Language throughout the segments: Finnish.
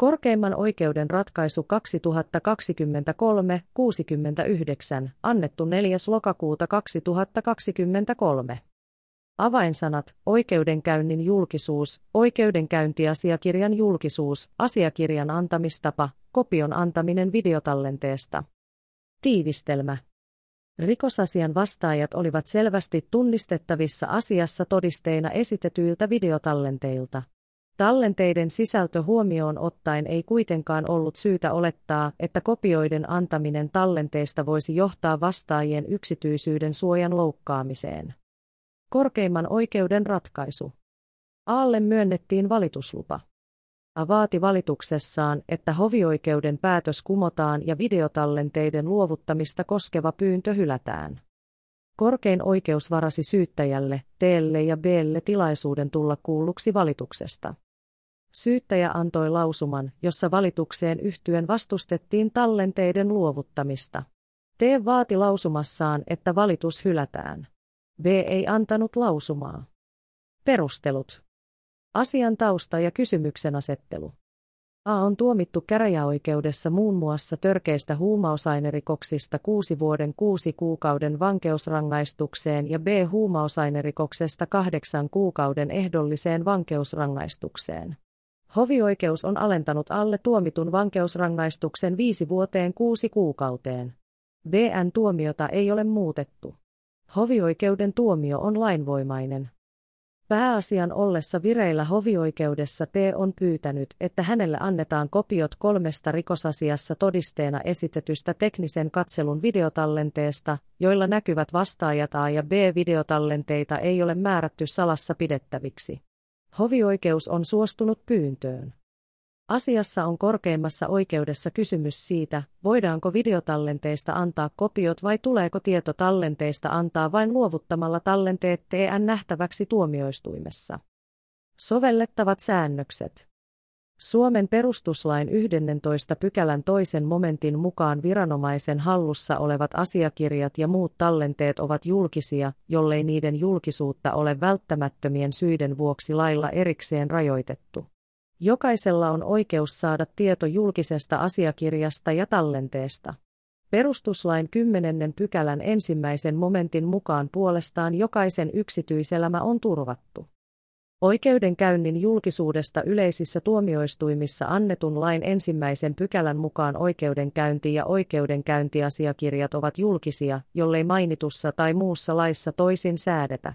Korkeimman oikeuden ratkaisu 2023-69, annettu 4. lokakuuta 2023. Avainsanat, oikeudenkäynnin julkisuus, oikeudenkäyntiasiakirjan julkisuus, asiakirjan antamistapa, kopion antaminen videotallenteesta. Tiivistelmä. Rikosasian vastaajat olivat selvästi tunnistettavissa asiassa todisteina esitetyiltä videotallenteilta. Tallenteiden sisältö huomioon ottaen ei kuitenkaan ollut syytä olettaa, että kopioiden antaminen tallenteista voisi johtaa vastaajien yksityisyyden suojan loukkaamiseen. Korkeimman oikeuden ratkaisu. Aalle myönnettiin valituslupa. A vaati valituksessaan, että hovioikeuden päätös kumotaan ja videotallenteiden luovuttamista koskeva pyyntö hylätään. Korkein oikeus varasi syyttäjälle, Tlle ja Blle tilaisuuden tulla kuulluksi valituksesta. Syyttäjä antoi lausuman, jossa valitukseen yhtyen vastustettiin tallenteiden luovuttamista. T vaati lausumassaan, että valitus hylätään. B ei antanut lausumaa. Perustelut. Asian tausta ja kysymyksen asettelu. A on tuomittu käräjäoikeudessa muun muassa törkeistä huumausainerikoksista kuusi vuoden kuusi kuukauden vankeusrangaistukseen ja B huumausainerikoksesta kahdeksan kuukauden ehdolliseen vankeusrangaistukseen. Hovioikeus on alentanut alle tuomitun vankeusrangaistuksen viisi vuoteen kuusi kuukauteen. BN tuomiota ei ole muutettu. Hovioikeuden tuomio on lainvoimainen. Pääasian ollessa vireillä hovioikeudessa T on pyytänyt, että hänelle annetaan kopiot kolmesta rikosasiassa todisteena esitetystä teknisen katselun videotallenteesta, joilla näkyvät vastaajat A ja B videotallenteita ei ole määrätty salassa pidettäviksi. Hovioikeus on suostunut pyyntöön. Asiassa on korkeimmassa oikeudessa kysymys siitä, voidaanko videotallenteista antaa kopiot vai tuleeko tieto tallenteista antaa vain luovuttamalla tallenteet TN nähtäväksi tuomioistuimessa. Sovellettavat säännökset. Suomen perustuslain 11 pykälän toisen momentin mukaan viranomaisen hallussa olevat asiakirjat ja muut tallenteet ovat julkisia, jollei niiden julkisuutta ole välttämättömien syiden vuoksi lailla erikseen rajoitettu. Jokaisella on oikeus saada tieto julkisesta asiakirjasta ja tallenteesta. Perustuslain 10. pykälän ensimmäisen momentin mukaan puolestaan jokaisen yksityiselämä on turvattu. Oikeudenkäynnin julkisuudesta yleisissä tuomioistuimissa annetun lain ensimmäisen pykälän mukaan oikeudenkäynti ja oikeudenkäyntiasiakirjat ovat julkisia, jollei mainitussa tai muussa laissa toisin säädetä.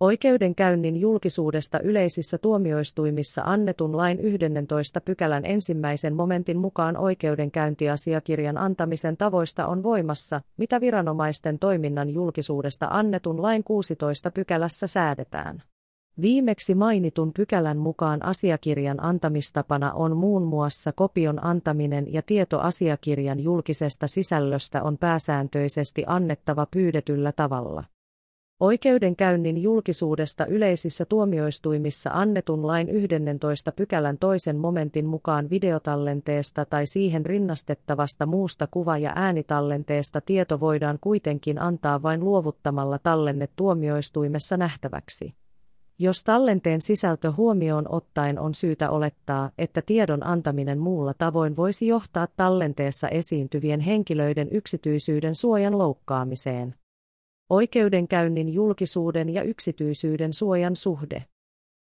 Oikeudenkäynnin julkisuudesta yleisissä tuomioistuimissa annetun lain 11 pykälän ensimmäisen momentin mukaan oikeudenkäyntiasiakirjan antamisen tavoista on voimassa, mitä viranomaisten toiminnan julkisuudesta annetun lain 16 pykälässä säädetään. Viimeksi mainitun pykälän mukaan asiakirjan antamistapana on muun muassa kopion antaminen ja tieto asiakirjan julkisesta sisällöstä on pääsääntöisesti annettava pyydetyllä tavalla. Oikeudenkäynnin julkisuudesta yleisissä tuomioistuimissa annetun lain 11 pykälän toisen momentin mukaan videotallenteesta tai siihen rinnastettavasta muusta kuva- ja äänitallenteesta tieto voidaan kuitenkin antaa vain luovuttamalla tallenne tuomioistuimessa nähtäväksi. Jos tallenteen sisältö huomioon ottaen on syytä olettaa, että tiedon antaminen muulla tavoin voisi johtaa tallenteessa esiintyvien henkilöiden yksityisyyden suojan loukkaamiseen. Oikeudenkäynnin julkisuuden ja yksityisyyden suojan suhde.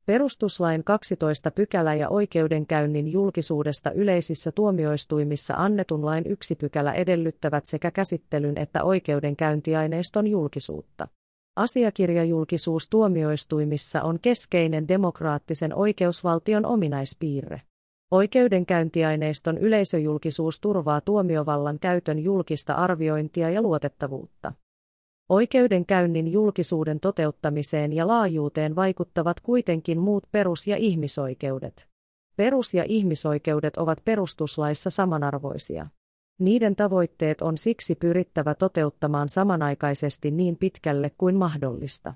Perustuslain 12 pykälä ja oikeudenkäynnin julkisuudesta yleisissä tuomioistuimissa annetun lain yksi pykälä edellyttävät sekä käsittelyn että oikeudenkäyntiaineiston julkisuutta. Asiakirjajulkisuus tuomioistuimissa on keskeinen demokraattisen oikeusvaltion ominaispiirre. Oikeudenkäyntiaineiston yleisöjulkisuus turvaa tuomiovallan käytön julkista arviointia ja luotettavuutta. Oikeudenkäynnin julkisuuden toteuttamiseen ja laajuuteen vaikuttavat kuitenkin muut perus- ja ihmisoikeudet. Perus- ja ihmisoikeudet ovat perustuslaissa samanarvoisia. Niiden tavoitteet on siksi pyrittävä toteuttamaan samanaikaisesti niin pitkälle kuin mahdollista.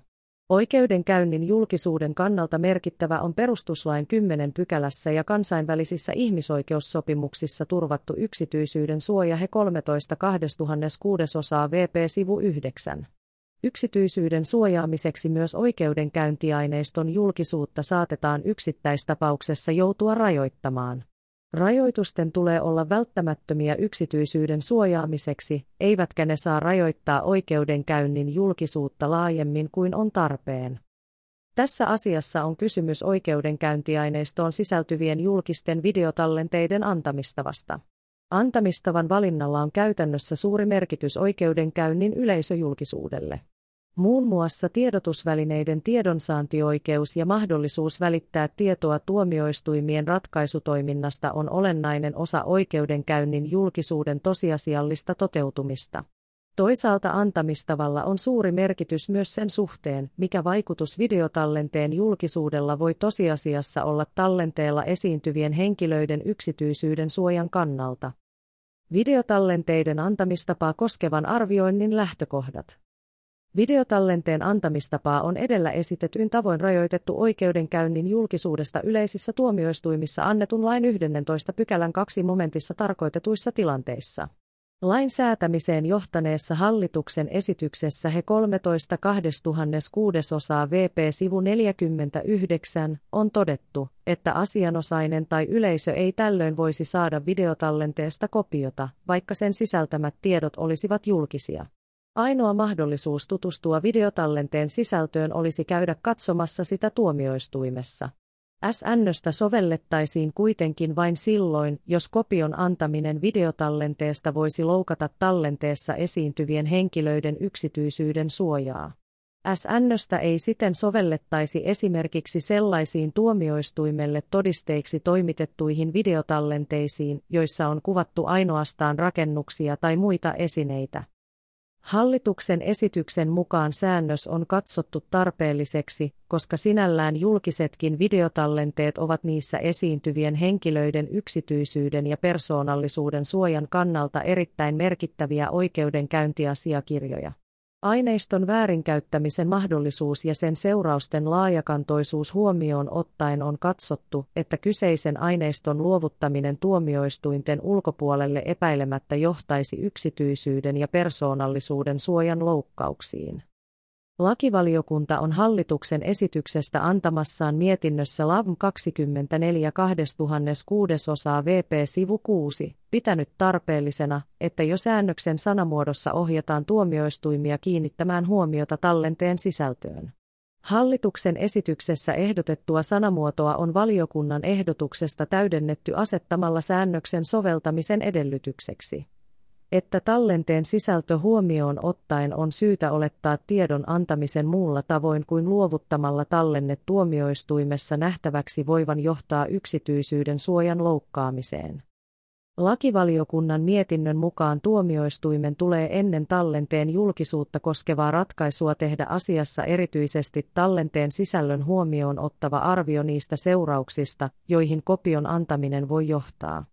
Oikeudenkäynnin julkisuuden kannalta merkittävä on perustuslain 10 pykälässä ja kansainvälisissä ihmisoikeussopimuksissa turvattu yksityisyyden suoja he 13 2006 osaa VP sivu 9. Yksityisyyden suojaamiseksi myös oikeudenkäyntiaineiston julkisuutta saatetaan yksittäistapauksessa joutua rajoittamaan. Rajoitusten tulee olla välttämättömiä yksityisyyden suojaamiseksi, eivätkä ne saa rajoittaa oikeudenkäynnin julkisuutta laajemmin kuin on tarpeen. Tässä asiassa on kysymys oikeudenkäyntiaineistoon sisältyvien julkisten videotallenteiden antamistavasta. Antamistavan valinnalla on käytännössä suuri merkitys oikeudenkäynnin yleisöjulkisuudelle. Muun muassa tiedotusvälineiden tiedonsaantioikeus ja mahdollisuus välittää tietoa tuomioistuimien ratkaisutoiminnasta on olennainen osa oikeudenkäynnin julkisuuden tosiasiallista toteutumista. Toisaalta antamistavalla on suuri merkitys myös sen suhteen, mikä vaikutus videotallenteen julkisuudella voi tosiasiassa olla tallenteella esiintyvien henkilöiden yksityisyyden suojan kannalta. Videotallenteiden antamistapaa koskevan arvioinnin lähtökohdat. Videotallenteen antamistapaa on edellä esitetyin tavoin rajoitettu oikeudenkäynnin julkisuudesta yleisissä tuomioistuimissa annetun lain 11 pykälän 2 momentissa tarkoitetuissa tilanteissa. Lain säätämiseen johtaneessa hallituksen esityksessä he 13 2006 osaa VP sivu 49 on todettu, että asianosainen tai yleisö ei tällöin voisi saada videotallenteesta kopiota, vaikka sen sisältämät tiedot olisivat julkisia. Ainoa mahdollisuus tutustua videotallenteen sisältöön olisi käydä katsomassa sitä tuomioistuimessa. S-nnöstä sovellettaisiin kuitenkin vain silloin, jos kopion antaminen videotallenteesta voisi loukata tallenteessa esiintyvien henkilöiden yksityisyyden suojaa. S-nnöstä ei siten sovellettaisi esimerkiksi sellaisiin tuomioistuimelle todisteiksi toimitettuihin videotallenteisiin, joissa on kuvattu ainoastaan rakennuksia tai muita esineitä. Hallituksen esityksen mukaan säännös on katsottu tarpeelliseksi, koska sinällään julkisetkin videotallenteet ovat niissä esiintyvien henkilöiden yksityisyyden ja persoonallisuuden suojan kannalta erittäin merkittäviä oikeudenkäyntiasiakirjoja. Aineiston väärinkäyttämisen mahdollisuus ja sen seurausten laajakantoisuus huomioon ottaen on katsottu, että kyseisen aineiston luovuttaminen tuomioistuinten ulkopuolelle epäilemättä johtaisi yksityisyyden ja persoonallisuuden suojan loukkauksiin. Lakivaliokunta on hallituksen esityksestä antamassaan mietinnössä LAV 24 2006 osaa VP sivu 6 pitänyt tarpeellisena, että jo säännöksen sanamuodossa ohjataan tuomioistuimia kiinnittämään huomiota tallenteen sisältöön. Hallituksen esityksessä ehdotettua sanamuotoa on valiokunnan ehdotuksesta täydennetty asettamalla säännöksen soveltamisen edellytykseksi että tallenteen sisältö huomioon ottaen on syytä olettaa tiedon antamisen muulla tavoin kuin luovuttamalla tallenne tuomioistuimessa nähtäväksi voivan johtaa yksityisyyden suojan loukkaamiseen. Lakivaliokunnan mietinnön mukaan tuomioistuimen tulee ennen tallenteen julkisuutta koskevaa ratkaisua tehdä asiassa erityisesti tallenteen sisällön huomioon ottava arvio niistä seurauksista, joihin kopion antaminen voi johtaa.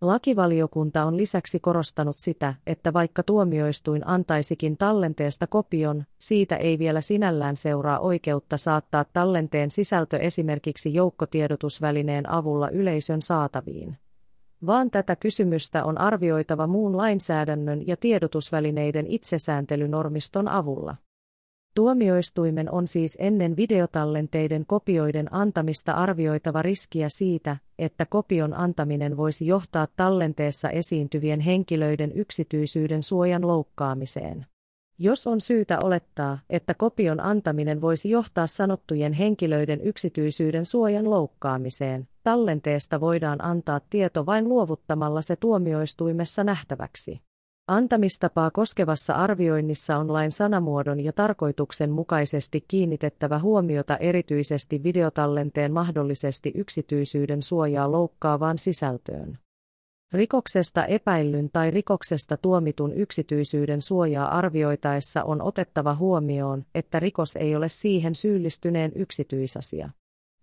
Lakivaliokunta on lisäksi korostanut sitä, että vaikka tuomioistuin antaisikin tallenteesta kopion, siitä ei vielä sinällään seuraa oikeutta saattaa tallenteen sisältö esimerkiksi joukkotiedotusvälineen avulla yleisön saataviin. Vaan tätä kysymystä on arvioitava muun lainsäädännön ja tiedotusvälineiden itsesääntelynormiston avulla. Tuomioistuimen on siis ennen videotallenteiden kopioiden antamista arvioitava riskiä siitä, että kopion antaminen voisi johtaa tallenteessa esiintyvien henkilöiden yksityisyyden suojan loukkaamiseen. Jos on syytä olettaa, että kopion antaminen voisi johtaa sanottujen henkilöiden yksityisyyden suojan loukkaamiseen, tallenteesta voidaan antaa tieto vain luovuttamalla se tuomioistuimessa nähtäväksi. Antamistapaa koskevassa arvioinnissa on lain sanamuodon ja tarkoituksen mukaisesti kiinnitettävä huomiota erityisesti videotallenteen mahdollisesti yksityisyyden suojaa loukkaavaan sisältöön. Rikoksesta epäillyn tai rikoksesta tuomitun yksityisyyden suojaa arvioitaessa on otettava huomioon, että rikos ei ole siihen syyllistyneen yksityisasia.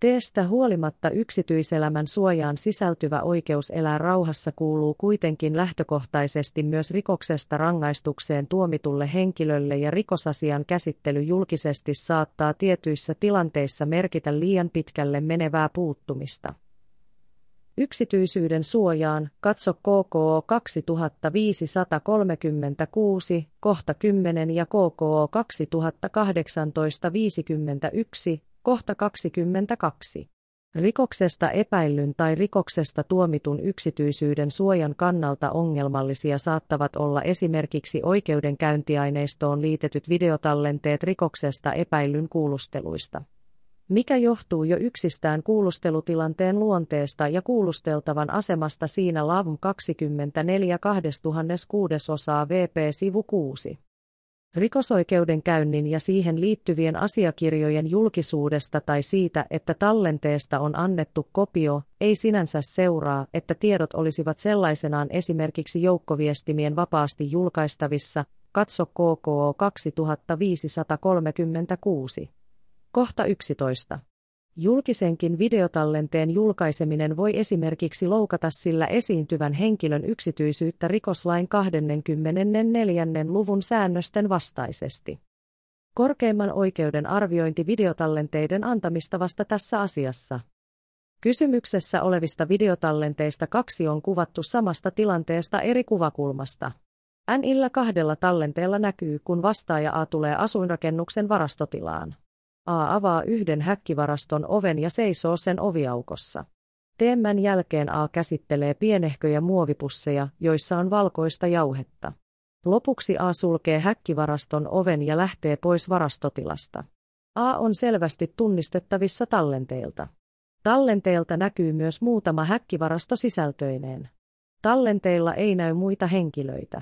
Teestä huolimatta yksityiselämän suojaan sisältyvä oikeus elää rauhassa kuuluu kuitenkin lähtökohtaisesti myös rikoksesta rangaistukseen tuomitulle henkilölle ja rikosasian käsittely julkisesti saattaa tietyissä tilanteissa merkitä liian pitkälle menevää puuttumista. Yksityisyyden suojaan, katso KKO 2536, kohta 10 ja KKO 2018 51, Kohta 22. Rikoksesta epäillyn tai rikoksesta tuomitun yksityisyyden suojan kannalta ongelmallisia saattavat olla esimerkiksi oikeudenkäyntiaineistoon liitetyt videotallenteet rikoksesta epäillyn kuulusteluista. Mikä johtuu jo yksistään kuulustelutilanteen luonteesta ja kuulusteltavan asemasta siinä LAVM 24 2006 osaa VP sivu 6 rikosoikeudenkäynnin ja siihen liittyvien asiakirjojen julkisuudesta tai siitä, että tallenteesta on annettu kopio, ei sinänsä seuraa, että tiedot olisivat sellaisenaan esimerkiksi joukkoviestimien vapaasti julkaistavissa, katso KKO 2536. Kohta 11. Julkisenkin videotallenteen julkaiseminen voi esimerkiksi loukata sillä esiintyvän henkilön yksityisyyttä rikoslain 24. luvun säännösten vastaisesti. Korkeimman oikeuden arviointi videotallenteiden antamista vasta tässä asiassa. Kysymyksessä olevista videotallenteista kaksi on kuvattu samasta tilanteesta eri kuvakulmasta. N-illä kahdella tallenteella näkyy, kun vastaaja A tulee asuinrakennuksen varastotilaan. A avaa yhden häkkivaraston oven ja seisoo sen oviaukossa. Teemmän jälkeen A käsittelee pienehköjä muovipusseja, joissa on valkoista jauhetta. Lopuksi A sulkee häkkivaraston oven ja lähtee pois varastotilasta. A on selvästi tunnistettavissa tallenteilta. Tallenteelta näkyy myös muutama häkkivarasto sisältöineen. Tallenteilla ei näy muita henkilöitä.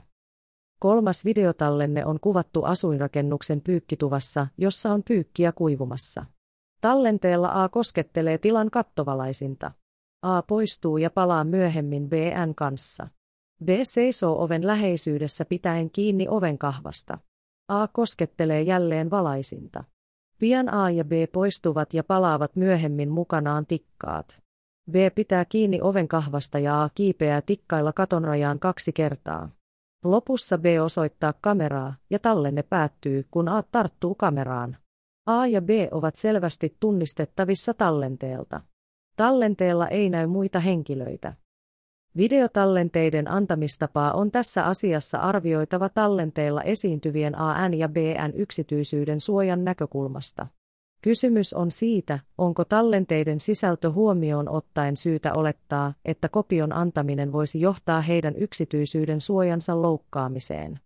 Kolmas videotallenne on kuvattu asuinrakennuksen pyykkituvassa, jossa on pyykkiä kuivumassa. Tallenteella A koskettelee tilan kattovalaisinta. A poistuu ja palaa myöhemmin BN kanssa. B seisoo oven läheisyydessä pitäen kiinni oven kahvasta. A koskettelee jälleen valaisinta. Pian A ja B poistuvat ja palaavat myöhemmin mukanaan tikkaat. B pitää kiinni oven kahvasta ja A kiipeää tikkailla katonrajaan kaksi kertaa. Lopussa B osoittaa kameraa, ja tallenne päättyy, kun A tarttuu kameraan. A ja B ovat selvästi tunnistettavissa tallenteelta. Tallenteella ei näy muita henkilöitä. Videotallenteiden antamistapaa on tässä asiassa arvioitava tallenteilla esiintyvien AN ja BN yksityisyyden suojan näkökulmasta. Kysymys on siitä, onko tallenteiden sisältö huomioon ottaen syytä olettaa, että kopion antaminen voisi johtaa heidän yksityisyyden suojansa loukkaamiseen.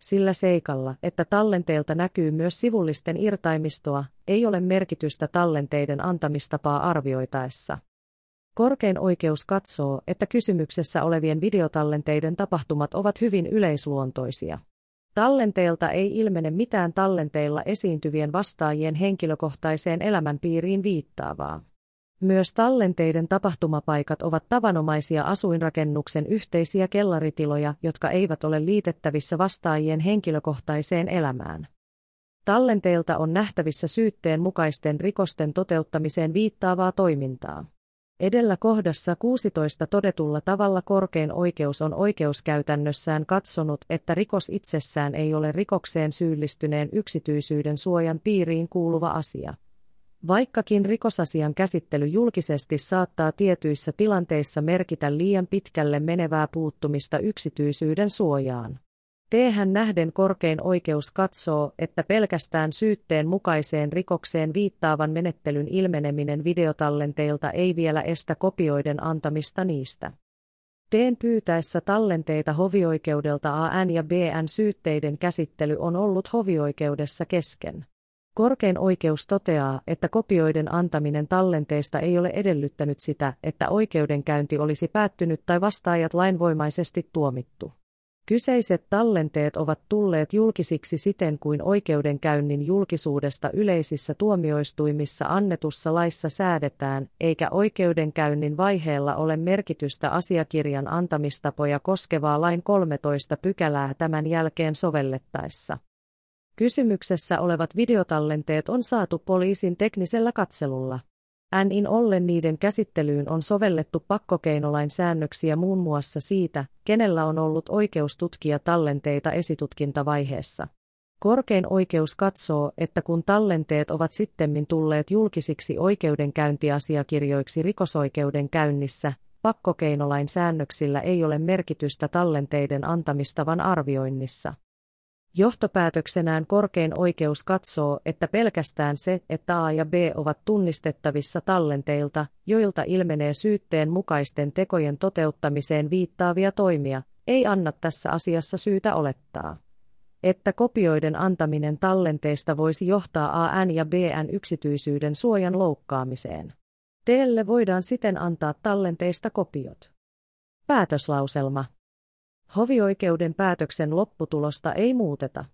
Sillä seikalla, että tallenteelta näkyy myös sivullisten irtaimistoa, ei ole merkitystä tallenteiden antamistapaa arvioitaessa. Korkein oikeus katsoo, että kysymyksessä olevien videotallenteiden tapahtumat ovat hyvin yleisluontoisia. Tallenteelta ei ilmene mitään tallenteilla esiintyvien vastaajien henkilökohtaiseen elämänpiiriin viittaavaa. Myös tallenteiden tapahtumapaikat ovat tavanomaisia asuinrakennuksen yhteisiä kellaritiloja, jotka eivät ole liitettävissä vastaajien henkilökohtaiseen elämään. Tallenteelta on nähtävissä syytteen mukaisten rikosten toteuttamiseen viittaavaa toimintaa. Edellä kohdassa 16 todetulla tavalla korkein oikeus on oikeuskäytännössään katsonut, että rikos itsessään ei ole rikokseen syyllistyneen yksityisyyden suojan piiriin kuuluva asia. Vaikkakin rikosasian käsittely julkisesti saattaa tietyissä tilanteissa merkitä liian pitkälle menevää puuttumista yksityisyyden suojaan. Tehän nähden korkein oikeus katsoo, että pelkästään syytteen mukaiseen rikokseen viittaavan menettelyn ilmeneminen videotallenteilta ei vielä estä kopioiden antamista niistä. Teen pyytäessä tallenteita hovioikeudelta AN ja BN syytteiden käsittely on ollut hovioikeudessa kesken. Korkein oikeus toteaa, että kopioiden antaminen tallenteesta ei ole edellyttänyt sitä, että oikeudenkäynti olisi päättynyt tai vastaajat lainvoimaisesti tuomittu. Kyseiset tallenteet ovat tulleet julkisiksi siten kuin oikeudenkäynnin julkisuudesta yleisissä tuomioistuimissa annetussa laissa säädetään, eikä oikeudenkäynnin vaiheella ole merkitystä asiakirjan antamistapoja koskevaa lain 13 pykälää tämän jälkeen sovellettaessa. Kysymyksessä olevat videotallenteet on saatu poliisin teknisellä katselulla. NIN ollen niiden käsittelyyn on sovellettu pakkokeinolain säännöksiä muun muassa siitä, kenellä on ollut oikeus tutkia tallenteita esitutkintavaiheessa. Korkein oikeus katsoo, että kun tallenteet ovat sittemmin tulleet julkisiksi oikeudenkäyntiasiakirjoiksi rikosoikeuden käynnissä, pakkokeinolain säännöksillä ei ole merkitystä tallenteiden antamistavan arvioinnissa. Johtopäätöksenään korkein oikeus katsoo, että pelkästään se, että A ja B ovat tunnistettavissa tallenteilta, joilta ilmenee syytteen mukaisten tekojen toteuttamiseen viittaavia toimia, ei anna tässä asiassa syytä olettaa että kopioiden antaminen tallenteista voisi johtaa AN ja BN yksityisyyden suojan loukkaamiseen. Teelle voidaan siten antaa tallenteista kopiot. Päätöslauselma. Hovioikeuden päätöksen lopputulosta ei muuteta.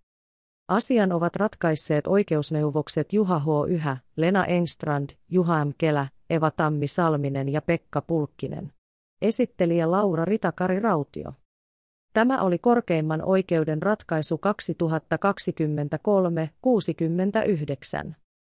Asian ovat ratkaisseet oikeusneuvokset Juha H. Yhä, Lena Engstrand, Juha M. Kelä, Eva Tammi Salminen ja Pekka Pulkkinen. Esittelijä Laura Ritakari Rautio. Tämä oli korkeimman oikeuden ratkaisu 2023-69.